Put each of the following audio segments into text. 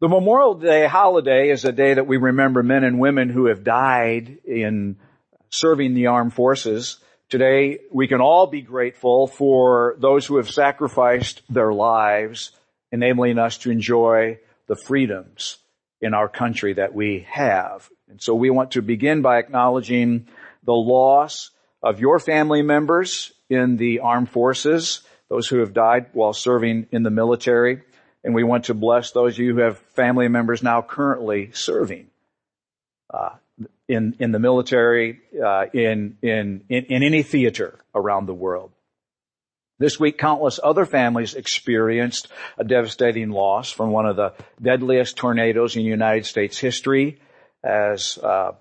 The Memorial Day holiday is a day that we remember men and women who have died in serving the armed forces. Today, we can all be grateful for those who have sacrificed their lives, enabling us to enjoy the freedoms in our country that we have. And so we want to begin by acknowledging the loss of your family members in the armed forces, those who have died while serving in the military. And we want to bless those of you who have family members now currently serving uh, in in the military, uh, in, in in in any theater around the world. This week, countless other families experienced a devastating loss from one of the deadliest tornadoes in United States history. As uh,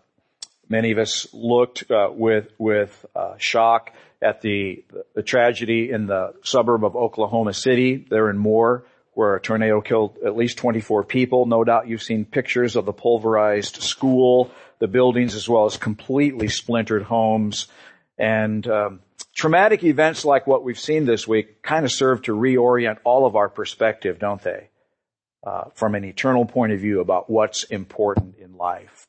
many of us looked uh, with with uh, shock at the the tragedy in the suburb of Oklahoma City, there and Moore, where a tornado killed at least 24 people. No doubt you've seen pictures of the pulverized school, the buildings, as well as completely splintered homes. And um, traumatic events like what we've seen this week kind of serve to reorient all of our perspective, don't they? Uh, from an eternal point of view about what's important in life.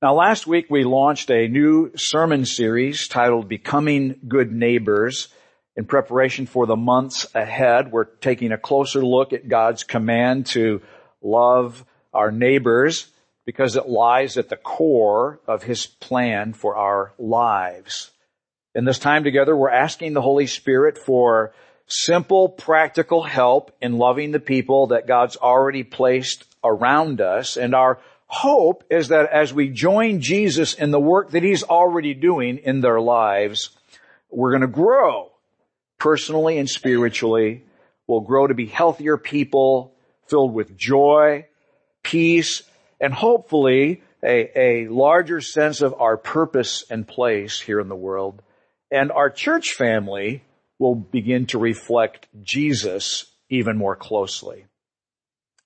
Now last week we launched a new sermon series titled Becoming Good Neighbors. In preparation for the months ahead, we're taking a closer look at God's command to love our neighbors because it lies at the core of His plan for our lives. In this time together, we're asking the Holy Spirit for simple, practical help in loving the people that God's already placed around us. And our hope is that as we join Jesus in the work that He's already doing in their lives, we're going to grow personally and spiritually. We'll grow to be healthier people filled with joy, peace, and hopefully a, a larger sense of our purpose and place here in the world and our church family will begin to reflect Jesus even more closely.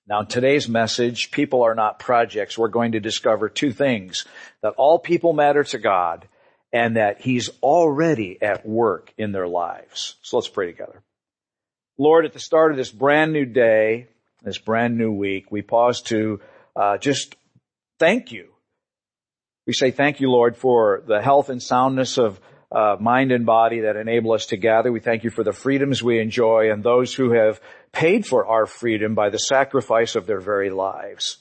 Now, in today's message, people are not projects. We're going to discover two things. That all people matter to God and that He's already at work in their lives. So let's pray together. Lord, at the start of this brand new day, this brand new week, we pause to uh, just thank you. We say thank you, Lord, for the health and soundness of uh, mind and body that enable us to gather. We thank you for the freedoms we enjoy and those who have paid for our freedom by the sacrifice of their very lives.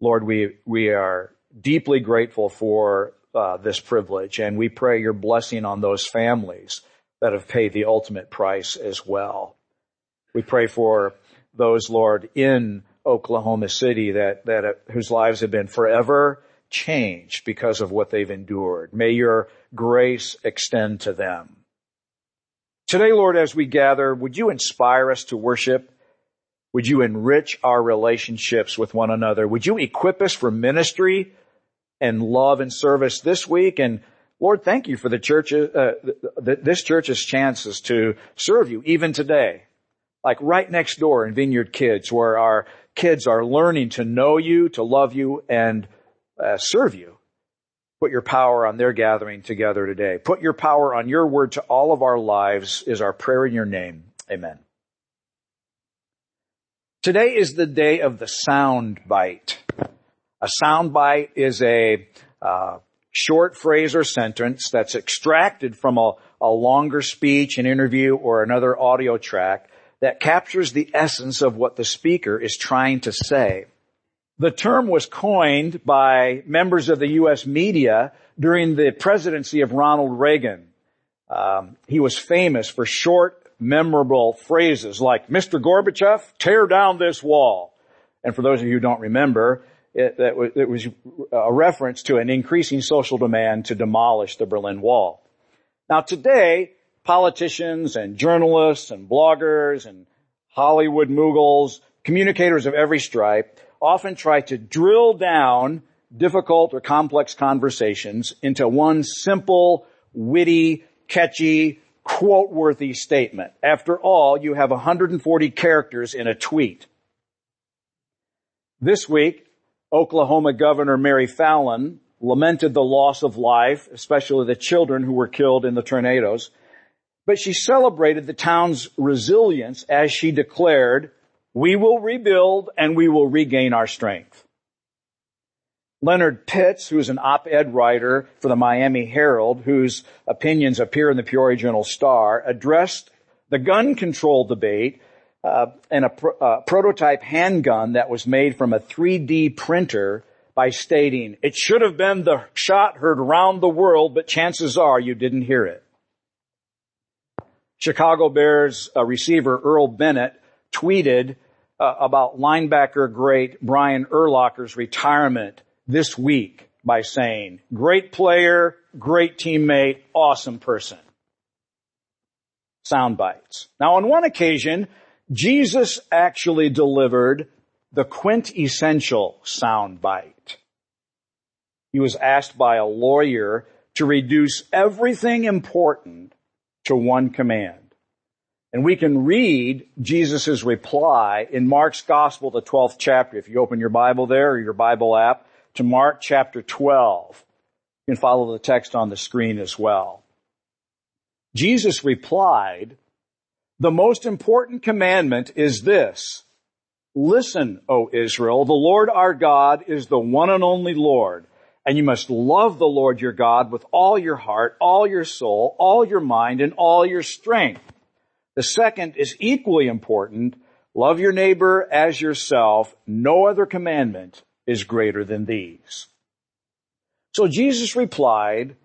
Lord, we, we are deeply grateful for uh, this privilege and we pray your blessing on those families that have paid the ultimate price as well. We pray for those, Lord, in Oklahoma City that, that, uh, whose lives have been forever changed because of what they've endured. May your grace extend to them. Today, Lord, as we gather, would you inspire us to worship? Would you enrich our relationships with one another? Would you equip us for ministry and love and service this week? And Lord, thank you for the church, uh, this church's chances to serve you even today. Like right next door in Vineyard Kids, where our kids are learning to know you, to love you, and uh, serve you. Put your power on their gathering together today. Put your power on your word to all of our lives is our prayer in your name. Amen. Today is the day of the sound bite. A soundbite is a uh, short phrase or sentence that's extracted from a, a longer speech, an interview, or another audio track that captures the essence of what the speaker is trying to say. The term was coined by members of the U.S. media during the presidency of Ronald Reagan. Um, he was famous for short, memorable phrases like, Mr. Gorbachev, tear down this wall. And for those of you who don't remember, it, it was a reference to an increasing social demand to demolish the Berlin Wall. Now today, politicians and journalists and bloggers and Hollywood moguls, communicators of every stripe, often try to drill down difficult or complex conversations into one simple, witty, catchy, quote-worthy statement. After all, you have 140 characters in a tweet. This week, Oklahoma Governor Mary Fallin lamented the loss of life, especially the children who were killed in the tornadoes. But she celebrated the town's resilience as she declared, we will rebuild and we will regain our strength. Leonard Pitts, who is an op-ed writer for the Miami Herald, whose opinions appear in the Peoria Journal Star, addressed the gun control debate uh, and a uh, prototype handgun that was made from a 3D printer by stating, it should have been the shot heard around the world, but chances are you didn't hear it. Chicago Bears uh, receiver Earl Bennett tweeted uh, about linebacker great Brian Urlacher's retirement this week by saying, great player, great teammate, awesome person. Sound bites. Now on one occasion, Jesus actually delivered the quintessential soundbite. He was asked by a lawyer to reduce everything important to one command. And we can read Jesus' reply in Mark's Gospel, the 12th chapter. If you open your Bible there or your Bible app to Mark chapter 12, you can follow the text on the screen as well. Jesus replied, the most important commandment is this. Listen, O Israel, the Lord our God is the one and only Lord. And you must love the Lord your God with all your heart, all your soul, all your mind, and all your strength. The second is equally important. Love your neighbor as yourself. No other commandment is greater than these. So Jesus replied,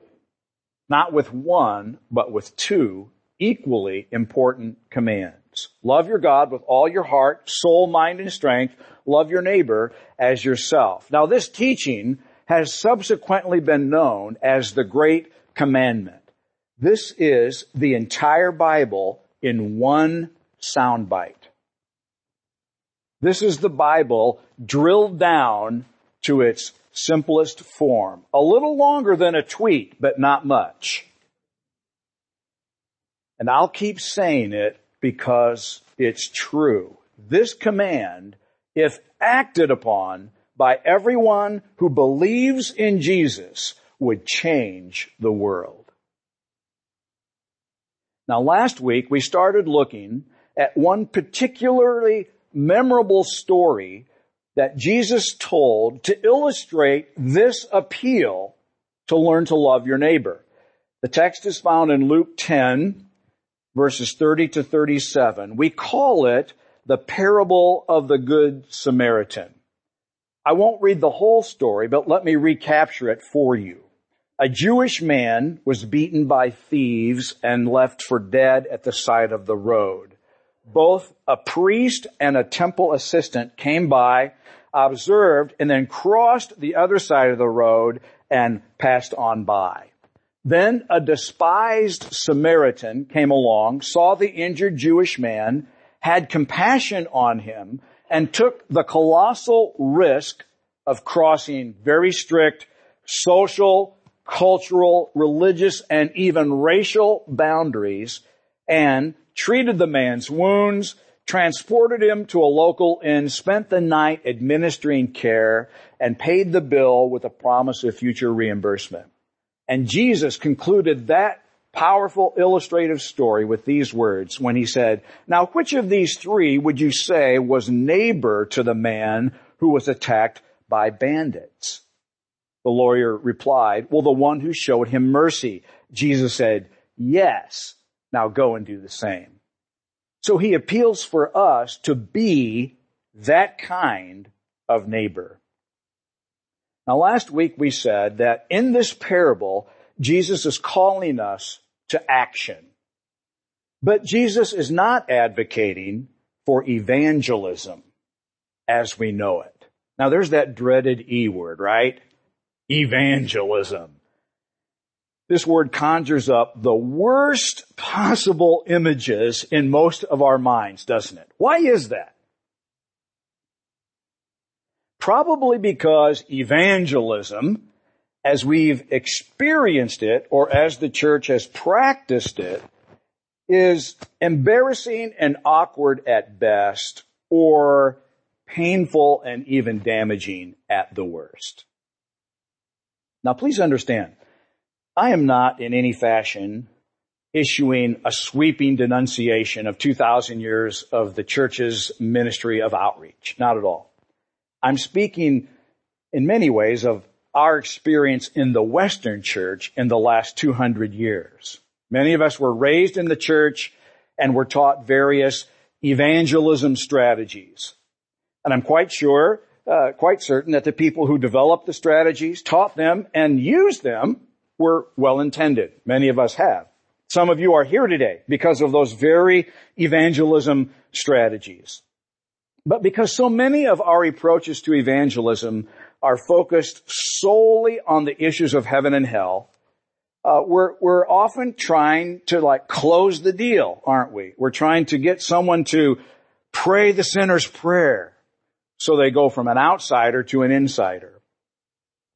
not with one, but with two equally important commands. Love your God with all your heart, soul, mind, and strength. Love your neighbor as yourself. Now this teaching has subsequently been known as the Great Commandment. This is the entire Bible in one soundbite. This is the Bible drilled down to its simplest form. A little longer than a tweet, but not much. And I'll keep saying it because it's true. This command, if acted upon, by everyone who believes in Jesus would change the world. Now last week we started looking at one particularly memorable story that Jesus told to illustrate this appeal to learn to love your neighbor. The text is found in Luke 10 verses 30 to 37. We call it the parable of the good Samaritan. I won't read the whole story, but let me recapture it for you. A Jewish man was beaten by thieves and left for dead at the side of the road. Both a priest and a temple assistant came by, observed, and then crossed the other side of the road and passed on by. Then a despised Samaritan came along, saw the injured Jewish man, had compassion on him, and took the colossal risk of crossing very strict social, cultural, religious, and even racial boundaries and treated the man's wounds, transported him to a local inn, spent the night administering care, and paid the bill with a promise of future reimbursement. And Jesus concluded that powerful illustrative story with these words when he said, now which of these three would you say was neighbor to the man who was attacked by bandits? The lawyer replied, well, the one who showed him mercy. Jesus said, yes, now go and do the same. So he appeals for us to be that kind of neighbor. Now last week we said that in this parable, Jesus is calling us to action. But Jesus is not advocating for evangelism as we know it. Now there's that dreaded E word, right? Evangelism. This word conjures up the worst possible images in most of our minds, doesn't it? Why is that? Probably because evangelism as we've experienced it or as the church has practiced it is embarrassing and awkward at best or painful and even damaging at the worst. Now please understand, I am not in any fashion issuing a sweeping denunciation of 2,000 years of the church's ministry of outreach. Not at all. I'm speaking in many ways of our experience in the Western church in the last 200 years. Many of us were raised in the church and were taught various evangelism strategies. And I'm quite sure, uh, quite certain that the people who developed the strategies, taught them, and used them were well intended. Many of us have. Some of you are here today because of those very evangelism strategies. But because so many of our approaches to evangelism are focused solely on the issues of heaven and hell, uh, we're we're often trying to like close the deal, aren't we? We're trying to get someone to pray the sinner's prayer, so they go from an outsider to an insider.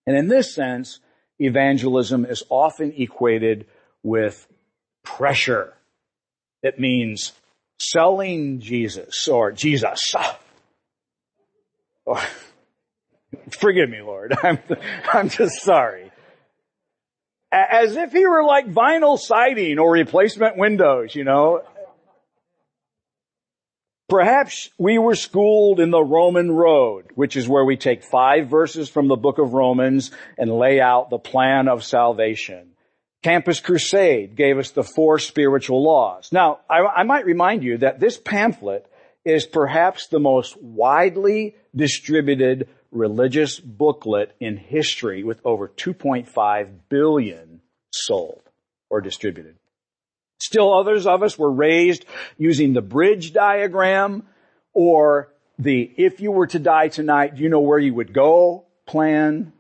And in this sense, evangelism is often equated with pressure. It means selling Jesus or Jesus. Oh, forgive me, Lord. I'm, I'm just sorry. As if he were like vinyl siding or replacement windows, you know. Perhaps we were schooled in the Roman road, which is where we take five verses from the book of Romans and lay out the plan of salvation. Campus Crusade gave us the four spiritual laws. Now, I, I, might remind you that this pamphlet is perhaps the most widely distributed religious booklet in history with over 2.5 billion sold or distributed. Still others of us were raised using the bridge diagram or the if you were to die tonight, do you know where you would go plan?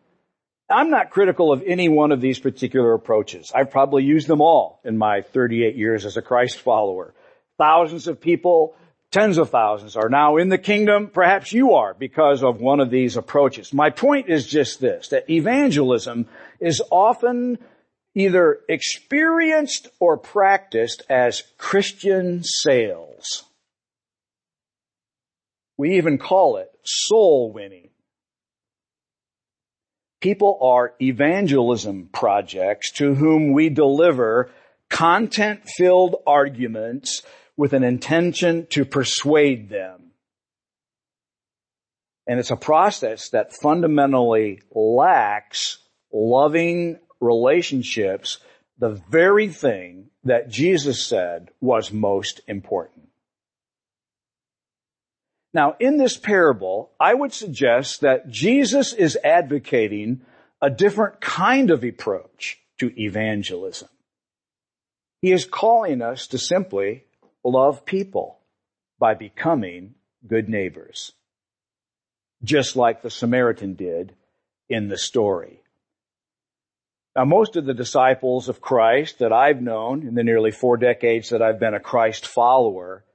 I'm not critical of any one of these particular approaches. I've probably used them all in my 38 years as a Christ follower. Thousands of people, tens of thousands are now in the kingdom. Perhaps you are because of one of these approaches. My point is just this, that evangelism is often either experienced or practiced as Christian sales. We even call it soul winning. People are evangelism projects to whom we deliver content filled arguments with an intention to persuade them. And it's a process that fundamentally lacks loving relationships, the very thing that Jesus said was most important. Now, in this parable, I would suggest that Jesus is advocating a different kind of approach to evangelism. He is calling us to simply love people by becoming good neighbors. Just like the Samaritan did in the story. Now, most of the disciples of Christ that I've known in the nearly four decades that I've been a Christ follower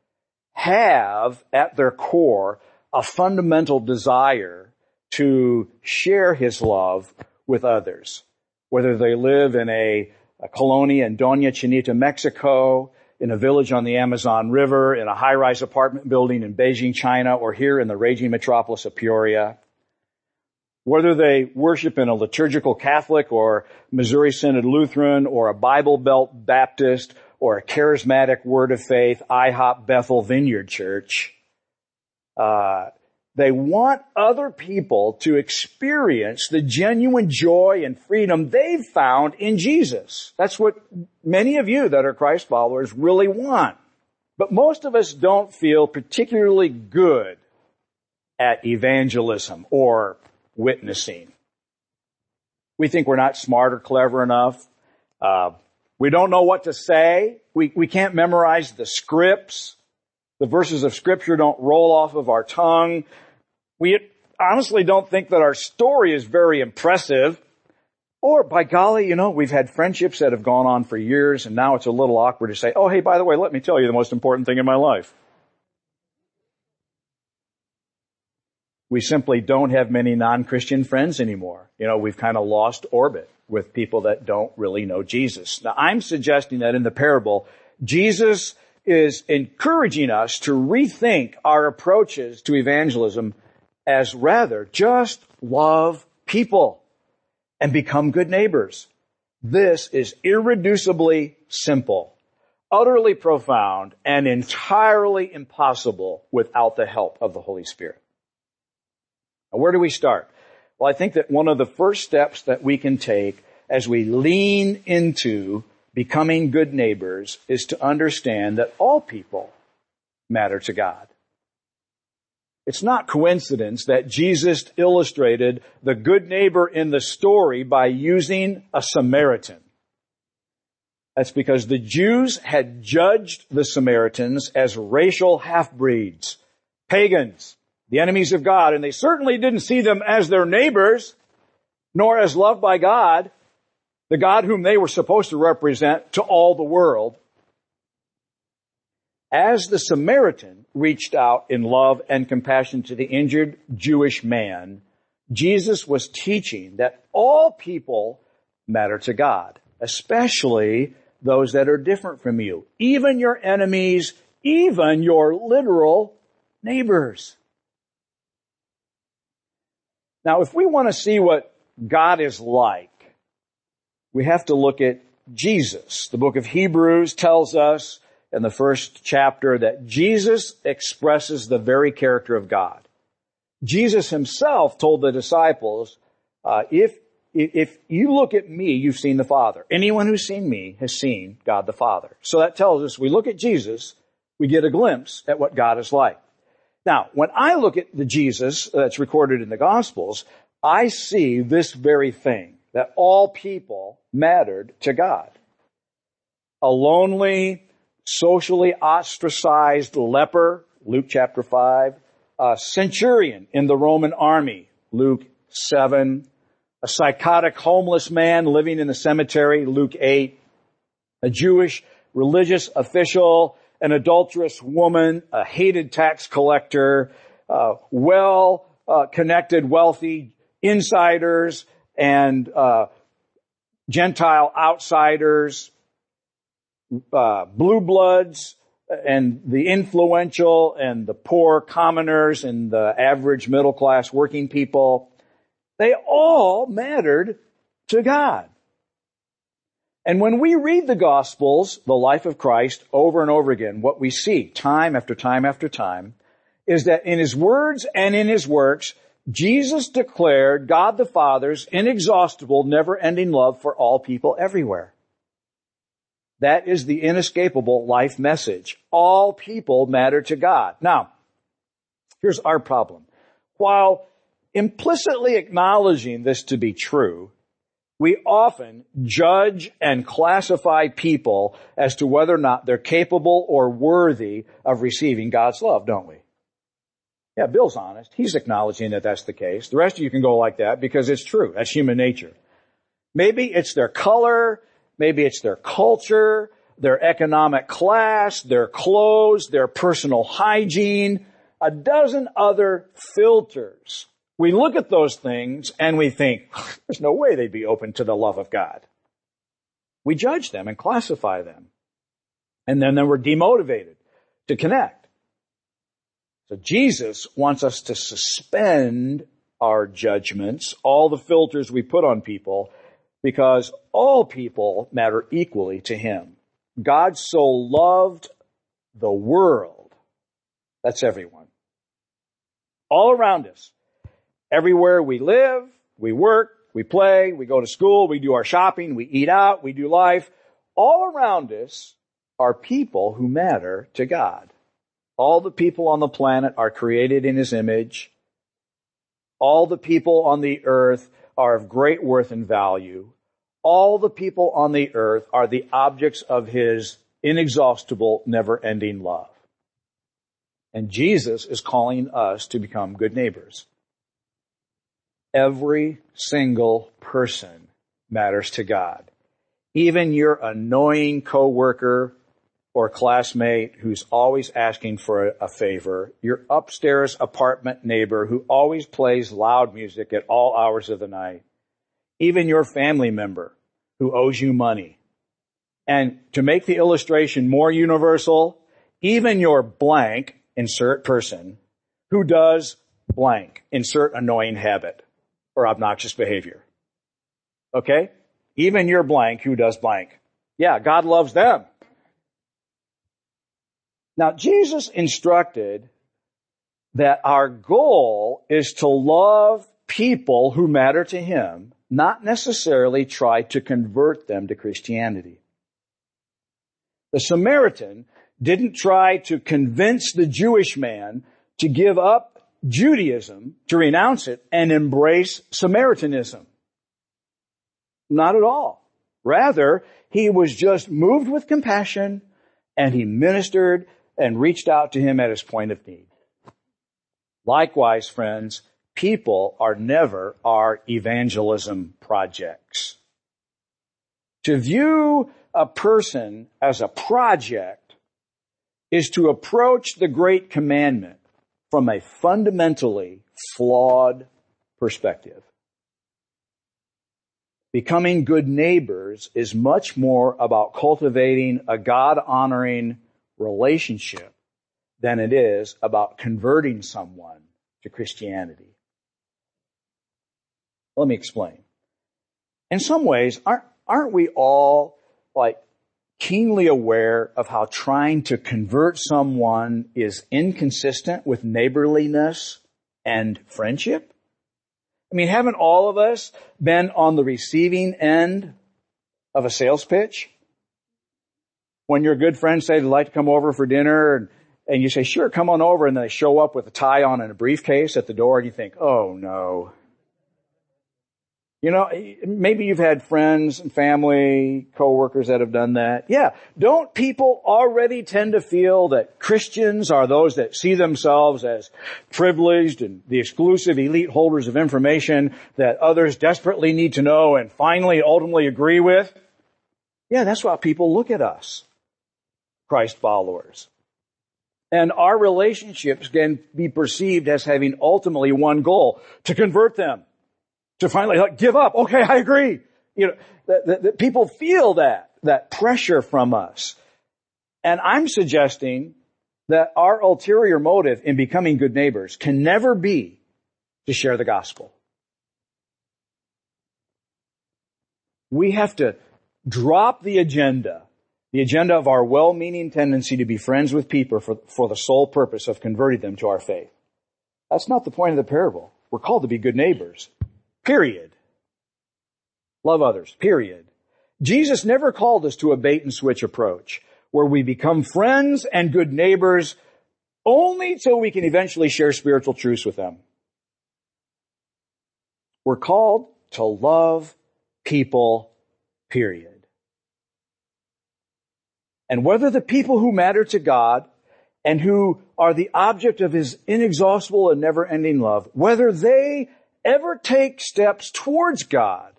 have at their core a fundamental desire to share his love with others. Whether they live in a, a colonia in Doña Chinita, Mexico, in a village on the Amazon River, in a high-rise apartment building in Beijing, China, or here in the raging metropolis of Peoria whether they worship in a liturgical Catholic or Missouri Synod Lutheran or a Bible Belt Baptist or a charismatic Word of Faith IHOP Bethel Vineyard Church, uh, they want other people to experience the genuine joy and freedom they've found in Jesus. That's what many of you that are Christ followers really want. But most of us don't feel particularly good at evangelism or witnessing. We think we're not smart or clever enough. Uh, we don't know what to say. We, we can't memorize the scripts. The verses of scripture don't roll off of our tongue. We honestly don't think that our story is very impressive. Or by golly, you know, we've had friendships that have gone on for years and now it's a little awkward to say, oh hey, by the way, let me tell you the most important thing in my life. we simply don't have many non-Christian friends anymore. You know, we've kind of lost orbit with people that don't really know Jesus. Now I'm suggesting that in the parable, Jesus is encouraging us to rethink our approaches to evangelism as rather just love people and become good neighbors. This is irreducibly simple. utterly profound and entirely impossible without the help of the Holy Spirit. Now, where do we start? Well, I think that one of the first steps that we can take as we lean into becoming good neighbors is to understand that all people matter to God. It's not coincidence that Jesus illustrated the good neighbor in the story by using a Samaritan. That's because the Jews had judged the Samaritans as racial half-breeds, pagans, the enemies of God, and they certainly didn't see them as their neighbors, nor as loved by God, the God whom they were supposed to represent to all the world. As the Samaritan reached out in love and compassion to the injured Jewish man, Jesus was teaching that all people matter to God, especially those that are different from you, even your enemies, even your literal neighbors. Now, if we want to see what God is like, we have to look at Jesus. The book of Hebrews tells us in the first chapter that Jesus expresses the very character of God. Jesus himself told the disciples, uh, if if you look at me, you've seen the Father. Anyone who's seen me has seen God the Father. So that tells us we look at Jesus, we get a glimpse at what God is like. Now, when I look at the Jesus that's recorded in the Gospels, I see this very thing, that all people mattered to God. A lonely, socially ostracized leper, Luke chapter 5, a centurion in the Roman army, Luke 7, a psychotic homeless man living in the cemetery, Luke 8, a Jewish religious official, an adulterous woman, a hated tax collector, uh, well uh, connected, wealthy insiders and uh, Gentile outsiders, uh, blue bloods, and the influential and the poor commoners and the average middle class working people they all mattered to God. And when we read the Gospels, the life of Christ, over and over again, what we see time after time after time is that in His words and in His works, Jesus declared God the Father's inexhaustible, never-ending love for all people everywhere. That is the inescapable life message. All people matter to God. Now, here's our problem. While Implicitly acknowledging this to be true, we often judge and classify people as to whether or not they're capable or worthy of receiving God's love, don't we? Yeah, Bill's honest. He's acknowledging that that's the case. The rest of you can go like that because it's true. That's human nature. Maybe it's their color, maybe it's their culture, their economic class, their clothes, their personal hygiene, a dozen other filters we look at those things and we think, there's no way they'd be open to the love of God. We judge them and classify them. And then, then we're demotivated to connect. So Jesus wants us to suspend our judgments, all the filters we put on people, because all people matter equally to Him. God so loved the world. That's everyone. All around us. Everywhere we live, we work, we play, we go to school, we do our shopping, we eat out, we do life. All around us are people who matter to God. All the people on the planet are created in His image. All the people on the earth are of great worth and value. All the people on the earth are the objects of His inexhaustible, never-ending love. And Jesus is calling us to become good neighbors. Every single person matters to God. Even your annoying coworker or classmate who's always asking for a favor, your upstairs apartment neighbor who always plays loud music at all hours of the night, even your family member who owes you money. And to make the illustration more universal, even your blank, insert person, who does blank, insert annoying habit or obnoxious behavior. Okay? Even your blank who does blank. Yeah, God loves them. Now, Jesus instructed that our goal is to love people who matter to Him, not necessarily try to convert them to Christianity. The Samaritan didn't try to convince the Jewish man to give up Judaism, to renounce it, and embrace Samaritanism. Not at all. Rather, he was just moved with compassion and he ministered and reached out to him at his point of need. Likewise, friends, people are never our evangelism projects. To view a person as a project is to approach the great commandment from a fundamentally flawed perspective. Becoming good neighbors is much more about cultivating a God honoring relationship than it is about converting someone to Christianity. Let me explain. In some ways, aren't, aren't we all like keenly aware of how trying to convert someone is inconsistent with neighborliness and friendship? I mean, haven't all of us been on the receiving end of a sales pitch? When your good friends say they'd like to come over for dinner and, and you say, sure, come on over. And they show up with a tie on and a briefcase at the door and you think, oh no, you know, eh, maybe you've had friends and family, coworkers that have done that. Yeah. Don't people already tend to feel that Christians are those that see themselves as privileged and the exclusive elite holders of information that others desperately need to know and finally ultimately agree with? Yeah, that's why people look at us, Christ followers. And our relationships can be perceived as having ultimately one goal, to convert them to finally like give up. Okay, I agree. You know, that, that, that people feel that, that pressure from us. And I'm suggesting that our ulterior motive in becoming good neighbors can never be to share the gospel. We have to drop the agenda, the agenda of our well-meaning tendency to be friends with people for, for the sole purpose of converting them to our faith. That's not the point of the parable. We're called to be good neighbors. Period. Love others. Period. Jesus never called us to a bait and switch approach where we become friends and good neighbors only till we can eventually share spiritual truths with them. We're called to love people, period. And whether the people who matter to God and who are the object of his inexhaustible and never ending love, whether they ever take steps towards God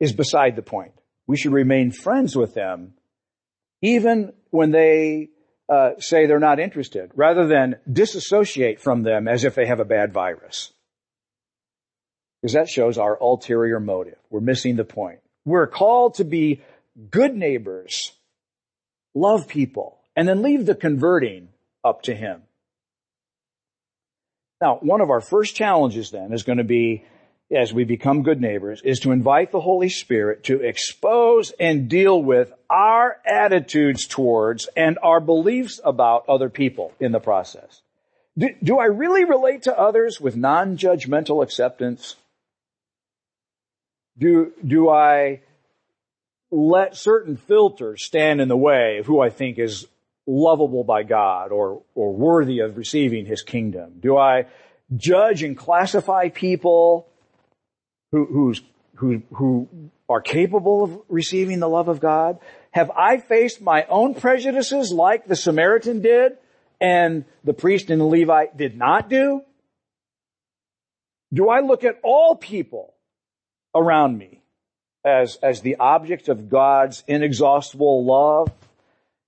is beside the point. We should remain friends with them even when they uh, say they're not interested, rather than disassociate from them as if they have a bad virus. Because that shows our ulterior motive. We're missing the point. We're called to be good neighbors, love people, and then leave the converting up to Him. Now, one of our first challenges then is going to be, as we become good neighbors, is to invite the Holy Spirit to expose and deal with our attitudes towards and our beliefs about other people in the process. Do, do I really relate to others with non-judgmental acceptance? Do, do I let certain filters stand in the way of who I think is lovable by God or, or worthy of receiving his kingdom? Do I judge and classify people who, who, who are capable of receiving the love of God? Have I faced my own prejudices like the Samaritan did and the priest and the Levite did not do? Do I look at all people around me as, as the object of God's inexhaustible love?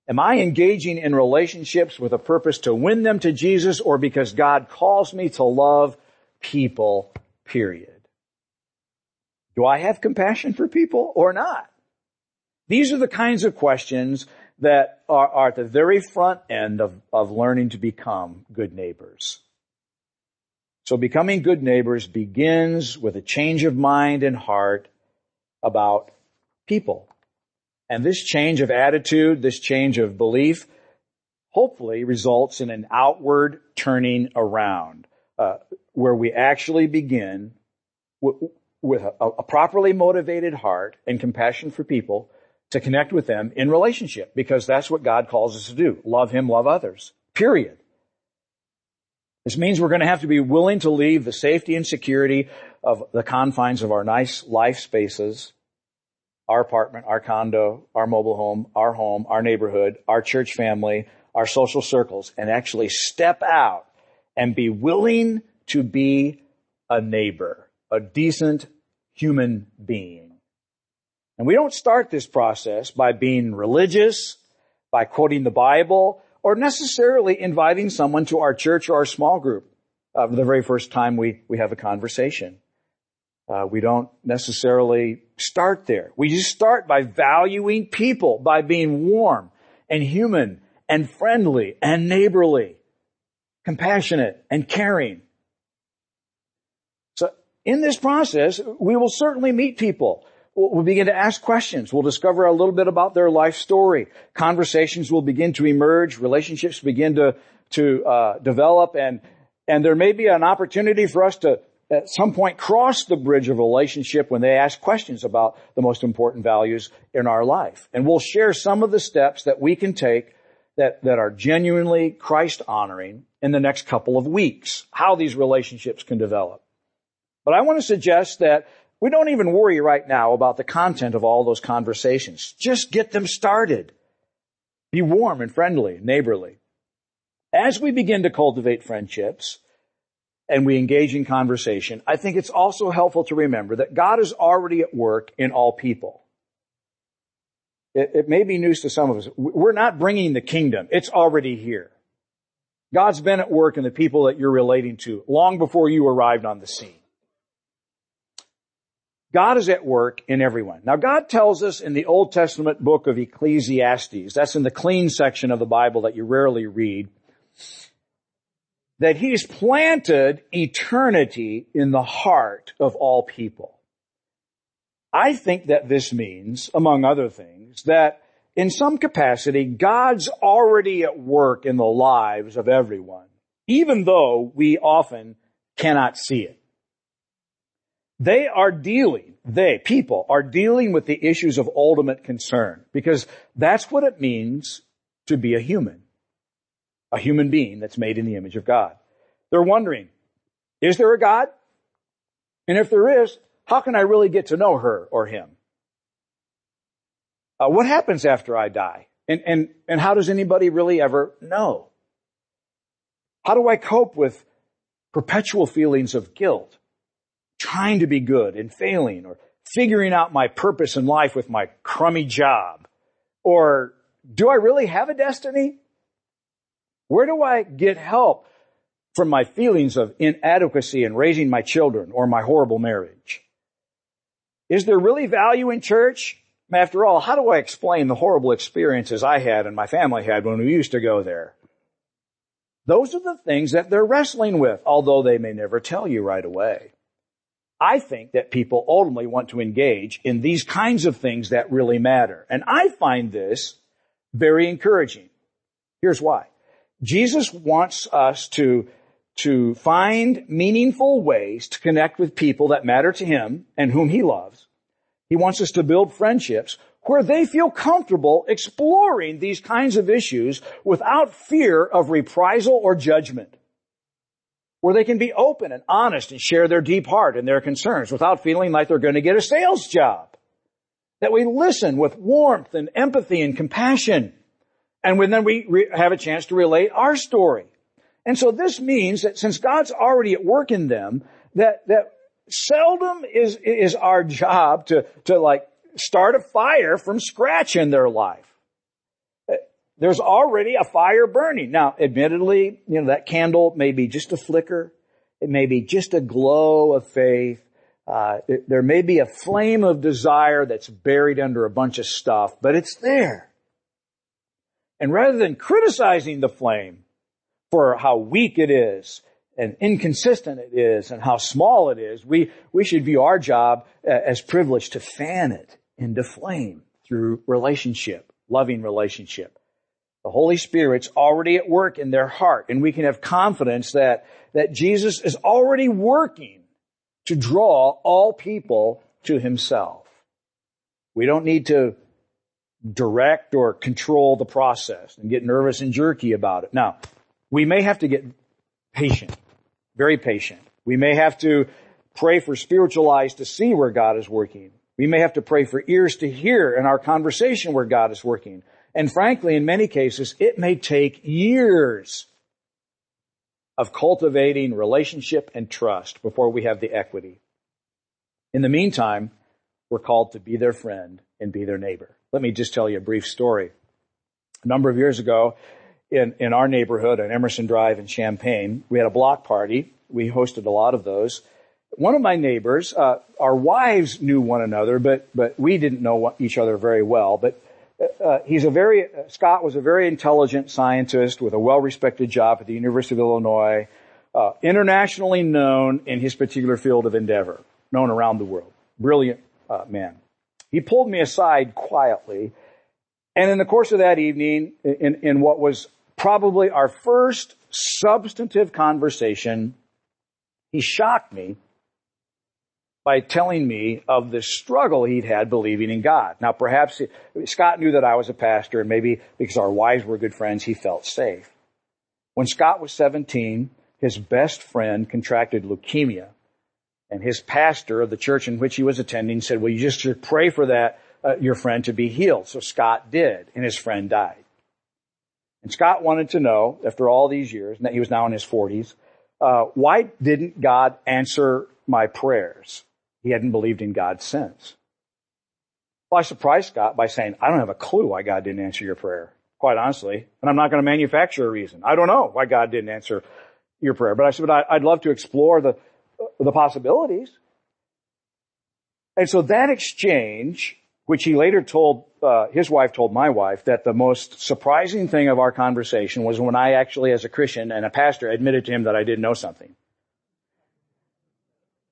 Am I engaging in relationships with a purpose to win them to Jesus or because God calls me to love people, period? Do I have compassion for people or not? These are the kinds of questions that are, are at the very front end of, of learning to become good neighbors. So becoming good neighbors begins with a change of mind and heart about people. And this change of attitude, this change of belief, hopefully results in an outward turning around, uh, where we actually begin w- with a, a properly motivated heart and compassion for people to connect with them in relationship because that's what God calls us to do. Love Him, love others. Period. This means we're going to have to be willing to leave the safety and security of the confines of our nice life spaces, our apartment, our condo, our mobile home, our home, our neighborhood, our church family, our social circles, and actually step out and be willing to be a neighbor, a decent human being. And we don't start this process by being religious, by quoting the Bible, or necessarily inviting someone to our church or our small group uh, the very first time we, we have a conversation. Uh, we don't necessarily start there. We just start by valuing people, by being warm and human and friendly and neighborly, compassionate and caring. So in this process, we will certainly meet people We'll begin to ask questions. We'll discover a little bit about their life story. Conversations will begin to emerge. Relationships begin to, to uh, develop and, and there may be an opportunity for us to at some point cross the bridge of relationship when they ask questions about the most important values in our life. And we'll share some of the steps that we can take that, that are genuinely Christ honoring in the next couple of weeks, how these relationships can develop. But I want to suggest that we don't even worry right now about the content of all those conversations. Just get them started. Be warm and friendly, neighborly. As we begin to cultivate friendships and we engage in conversation, I think it's also helpful to remember that God is already at work in all people. It, it may be news to some of us. We're not bringing the kingdom. It's already here. God's been at work in the people that you're relating to long before you arrived on the scene. God is at work in everyone. Now God tells us in the Old Testament book of Ecclesiastes, that's in the clean section of the Bible that you rarely read, that He's planted eternity in the heart of all people. I think that this means, among other things, that in some capacity, God's already at work in the lives of everyone, even though we often cannot see it. They are dealing, they, people, are dealing with the issues of ultimate concern because that's what it means to be a human. A human being that's made in the image of God. They're wondering, is there a God? And if there is, how can I really get to know her or him? Uh, what happens after I die? And, and, and how does anybody really ever know? How do I cope with perpetual feelings of guilt? trying to be good and failing or figuring out my purpose in life with my crummy job? Or do I really have a destiny? Where do I get help from my feelings of inadequacy in raising my children or my horrible marriage? Is there really value in church? After all, how do I explain the horrible experiences I had and my family had when we used to go there? Those are the things that they're wrestling with, although they may never tell you right away. I think that people ultimately want to engage in these kinds of things that really matter. And I find this very encouraging. Here's why. Jesus wants us to, to find meaningful ways to connect with people that matter to Him and whom He loves. He wants us to build friendships where they feel comfortable exploring these kinds of issues without fear of reprisal or judgment where they can be open and honest and share their deep heart and their concerns without feeling like they're going to get a sales job. That we listen with warmth and empathy and compassion. And then we re- have a chance to relate our story. And so this means that since God's already at work in them, that, that seldom is, is our job to, to like start a fire from scratch in their life there's already a fire burning. Now, admittedly, you know, that candle may be just a flicker. It may be just a glow of faith. Uh, it, there may be a flame of desire that's buried under a bunch of stuff, but it's there. And rather than criticizing the flame for how weak it is and inconsistent it is and how small it is, we, we should view our job uh, as privileged to fan it into flame through relationship, loving relationship. The Holy Spirit's already at work in their heart and we can have confidence that, that Jesus is already working to draw all people to himself. We don't need to direct or control the process and get nervous and jerky about it. Now, we may have to get patient, very patient. We may have to pray for spiritual eyes to see where God is working. We may have to pray for ears to hear in our conversation where God is working. And frankly, in many cases, it may take years of cultivating relationship and trust before we have the equity. In the meantime, we're called to be their friend and be their neighbor. Let me just tell you a brief story. A number of years ago, in, in our neighborhood on Emerson Drive in Champaign, we had a block party. We hosted a lot of those. One of my neighbors, uh, our wives knew one another, but but we didn't know each other very well. But uh, he's a very Scott was a very intelligent scientist with a well-respected job at the University of Illinois, uh, internationally known in his particular field of endeavor, known around the world. Brilliant uh, man. He pulled me aside quietly, and in the course of that evening, in, in what was probably our first substantive conversation, he shocked me by telling me of the struggle he'd had believing in God. Now perhaps Scott knew that I was a pastor and maybe because our wives were good friends, he felt safe. When Scott was 17, his best friend contracted leukemia and his pastor of the church in which he was attending said, well, you just pray for that, uh, your friend to be healed. So Scott did and his friend died. And Scott wanted to know, after all these years, and he was now in his forties, uh, why didn't God answer my prayers? He hadn't believed in God since. Well, I surprised Scott by saying, I don't have a clue why God didn't answer your prayer, quite honestly. And I'm not going to manufacture a reason. I don't know why God didn't answer your prayer. But I said, but I'd love to explore the, the possibilities. And so that exchange, which he later told, uh, his wife told my wife that the most surprising thing of our conversation was when I actually, as a Christian and a pastor, admitted to him that I didn't know something.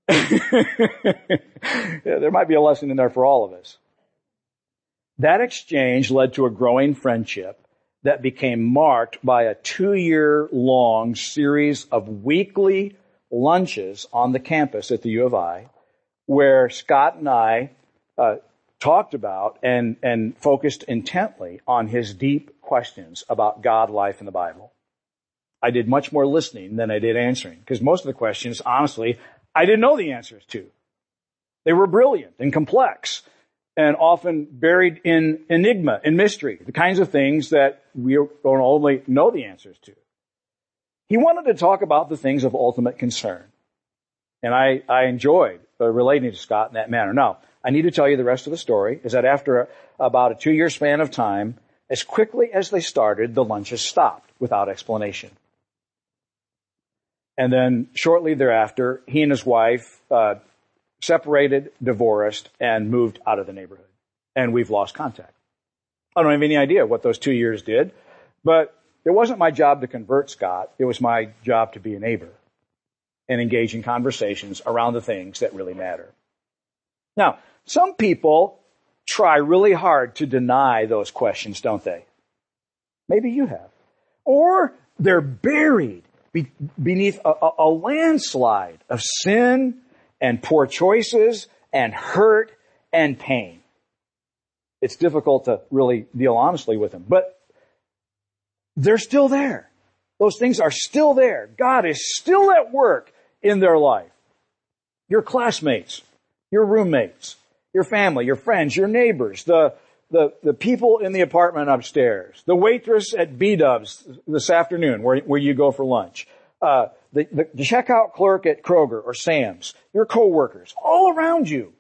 yeah, there might be a lesson in there for all of us. That exchange led to a growing friendship that became marked by a two year long series of weekly lunches on the campus at the U of I where Scott and I uh, talked about and, and focused intently on his deep questions about God, life, and the Bible. I did much more listening than I did answering because most of the questions, honestly, I didn't know the answers to. They were brilliant and complex and often buried in enigma and mystery, the kinds of things that we don't only know the answers to. He wanted to talk about the things of ultimate concern. And I, I enjoyed uh, relating to Scott in that manner. Now, I need to tell you the rest of the story is that after a, about a two year span of time, as quickly as they started, the lunches stopped without explanation. And then shortly thereafter, he and his wife uh, separated, divorced, and moved out of the neighborhood. And we've lost contact. I don't have any idea what those two years did, but it wasn't my job to convert Scott. It was my job to be a neighbor and engage in conversations around the things that really matter. Now, some people try really hard to deny those questions, don't they? Maybe you have. Or they're buried be, beneath a, a, a landslide of sin and poor choices and hurt and pain. It's difficult to really deal honestly with them, but they're still there. Those things are still there. God is still at work in their life. Your classmates, your roommates, your family, your friends, your neighbors, the, the, the people in the apartment upstairs, the waitress at B-Dubs this afternoon where, where you go for lunch, uh, the, the, the checkout clerk at Kroger or Sam's, your coworkers, all around you.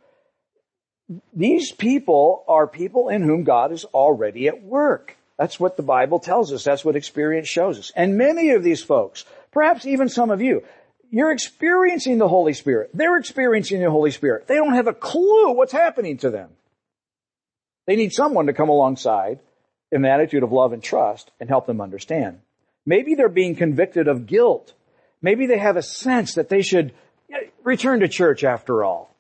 These people are people in whom God is already at work. That's what the Bible tells us. That's what experience shows us. And many of these folks, perhaps even some of you, you're experiencing the Holy Spirit. They're experiencing the Holy Spirit. They don't have a clue what's happening to them. They need someone to come alongside in the attitude of love and trust and help them understand. Maybe they're being convicted of guilt. Maybe they have a sense that they should return to church after all.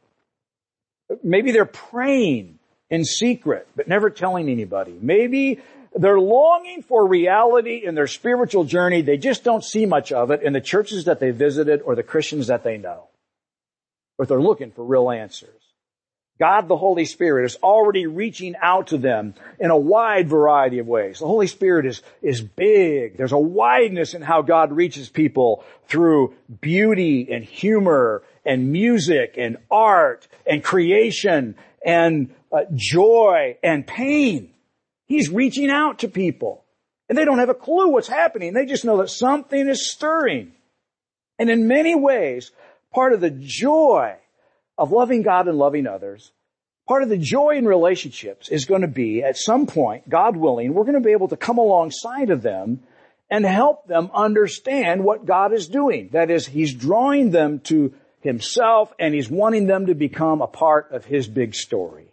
Maybe they're praying in secret, but never telling anybody. Maybe they're longing for reality in their spiritual journey. They just don't see much of it in the churches that they visited or the Christians that they know. But they're looking for real answers. God the Holy Spirit is already reaching out to them in a wide variety of ways. The Holy Spirit is, is big. There's a wideness in how God reaches people through beauty and humor and music and art and creation and uh, joy and pain. He's reaching out to people and they don't have a clue what's happening. They just know that something is stirring. And in many ways, part of the joy of loving God and loving others, part of the joy in relationships is going to be at some point, God willing, we're going to be able to come alongside of them and help them understand what God is doing. That is, He's drawing them to Himself and He's wanting them to become a part of His big story.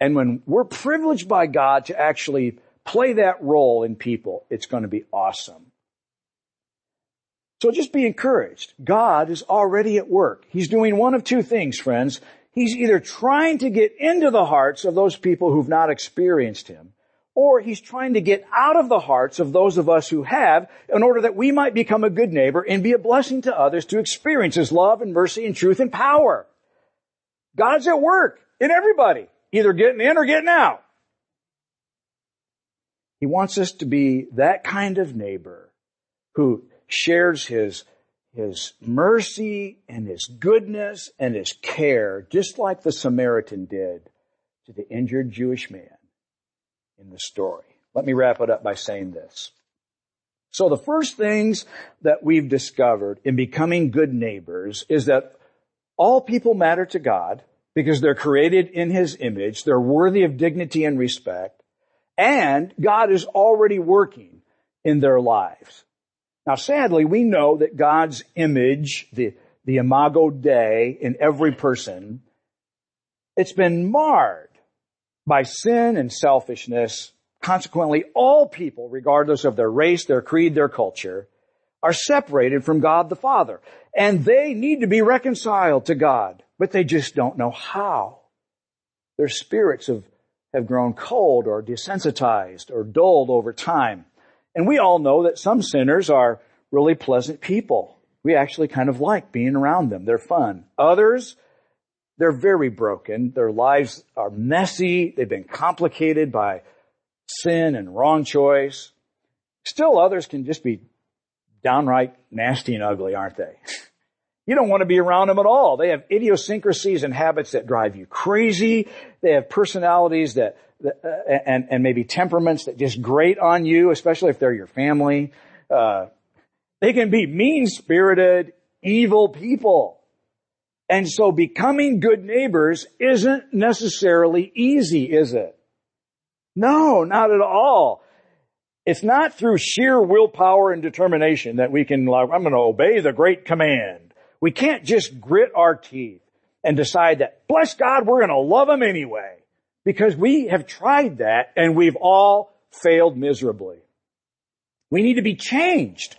And when we're privileged by God to actually play that role in people, it's going to be awesome. So just be encouraged. God is already at work. He's doing one of two things, friends. He's either trying to get into the hearts of those people who've not experienced Him, or He's trying to get out of the hearts of those of us who have in order that we might become a good neighbor and be a blessing to others to experience His love and mercy and truth and power. God's at work in everybody, either getting in or getting out. He wants us to be that kind of neighbor who shares his, his mercy and his goodness and his care, just like the Samaritan did to the injured Jewish man in the story. Let me wrap it up by saying this. So the first things that we've discovered in becoming good neighbors is that all people matter to God because they're created in His image. They're worthy of dignity and respect. And God is already working in their lives. Now sadly, we know that God's image, the, the imago Dei in every person, it's been marred by sin and selfishness. Consequently, all people, regardless of their race, their creed, their culture, are separated from God the Father. And they need to be reconciled to God, but they just don't know how. Their spirits have, have grown cold or desensitized or dulled over time. And we all know that some sinners are really pleasant people. We actually kind of like being around them. They're fun. Others, they're very broken. Their lives are messy. They've been complicated by sin and wrong choice. Still others can just be downright nasty and ugly, aren't they? You don't want to be around them at all. They have idiosyncrasies and habits that drive you crazy. They have personalities that, that uh, and, and maybe temperaments that just grate on you, especially if they're your family. Uh, they can be mean-spirited, evil people. And so becoming good neighbors isn't necessarily easy, is it? No, not at all. It's not through sheer willpower and determination that we can, I'm going to obey the great command. We can't just grit our teeth and decide that, bless God, we're going to love Him anyway. Because we have tried that and we've all failed miserably. We need to be changed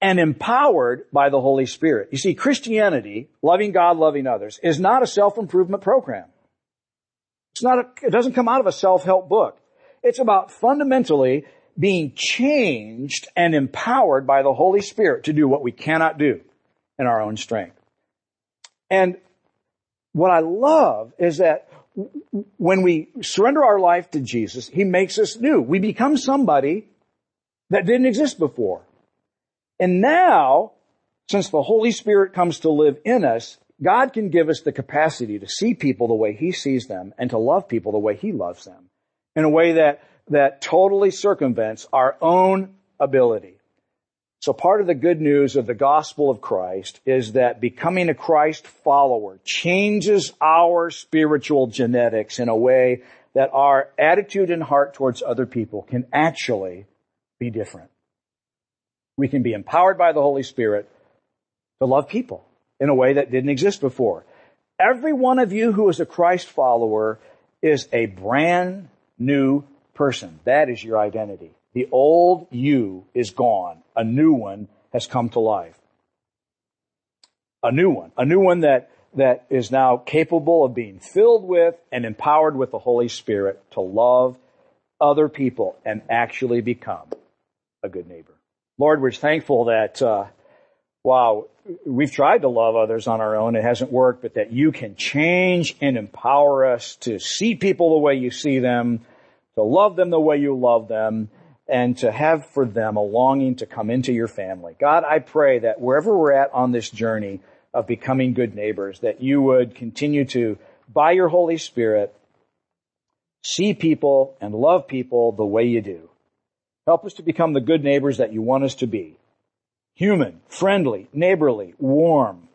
and empowered by the Holy Spirit. You see, Christianity, loving God, loving others, is not a self-improvement program. It's not a, it doesn't come out of a self-help book. It's about fundamentally being changed and empowered by the Holy Spirit to do what we cannot do in our own strength. And what I love is that when we surrender our life to Jesus, He makes us new. We become somebody that didn't exist before. And now, since the Holy Spirit comes to live in us, God can give us the capacity to see people the way He sees them and to love people the way He loves them in a way that, that totally circumvents our own ability. So part of the good news of the gospel of Christ is that becoming a Christ follower changes our spiritual genetics in a way that our attitude and heart towards other people can actually be different. We can be empowered by the Holy Spirit to love people in a way that didn't exist before. Every one of you who is a Christ follower is a brand new person. That is your identity. The old you is gone. A new one has come to life. A new one. A new one that, that is now capable of being filled with and empowered with the Holy Spirit to love other people and actually become a good neighbor. Lord, we're thankful that, uh, wow, we've tried to love others on our own. It hasn't worked, but that you can change and empower us to see people the way you see them, to love them the way you love them, and to have for them a longing to come into your family. God, I pray that wherever we're at on this journey of becoming good neighbors, that you would continue to, by your Holy Spirit, see people and love people the way you do. Help us to become the good neighbors that you want us to be. Human, friendly, neighborly, warm.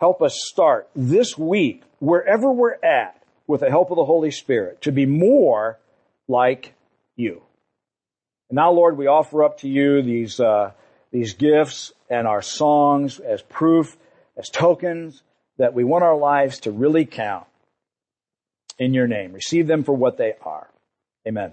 Help us start this week, wherever we're at, with the help of the Holy Spirit, to be more like you. Now, Lord, we offer up to you these, uh, these gifts and our songs as proof, as tokens that we want our lives to really count in your name. Receive them for what they are. Amen.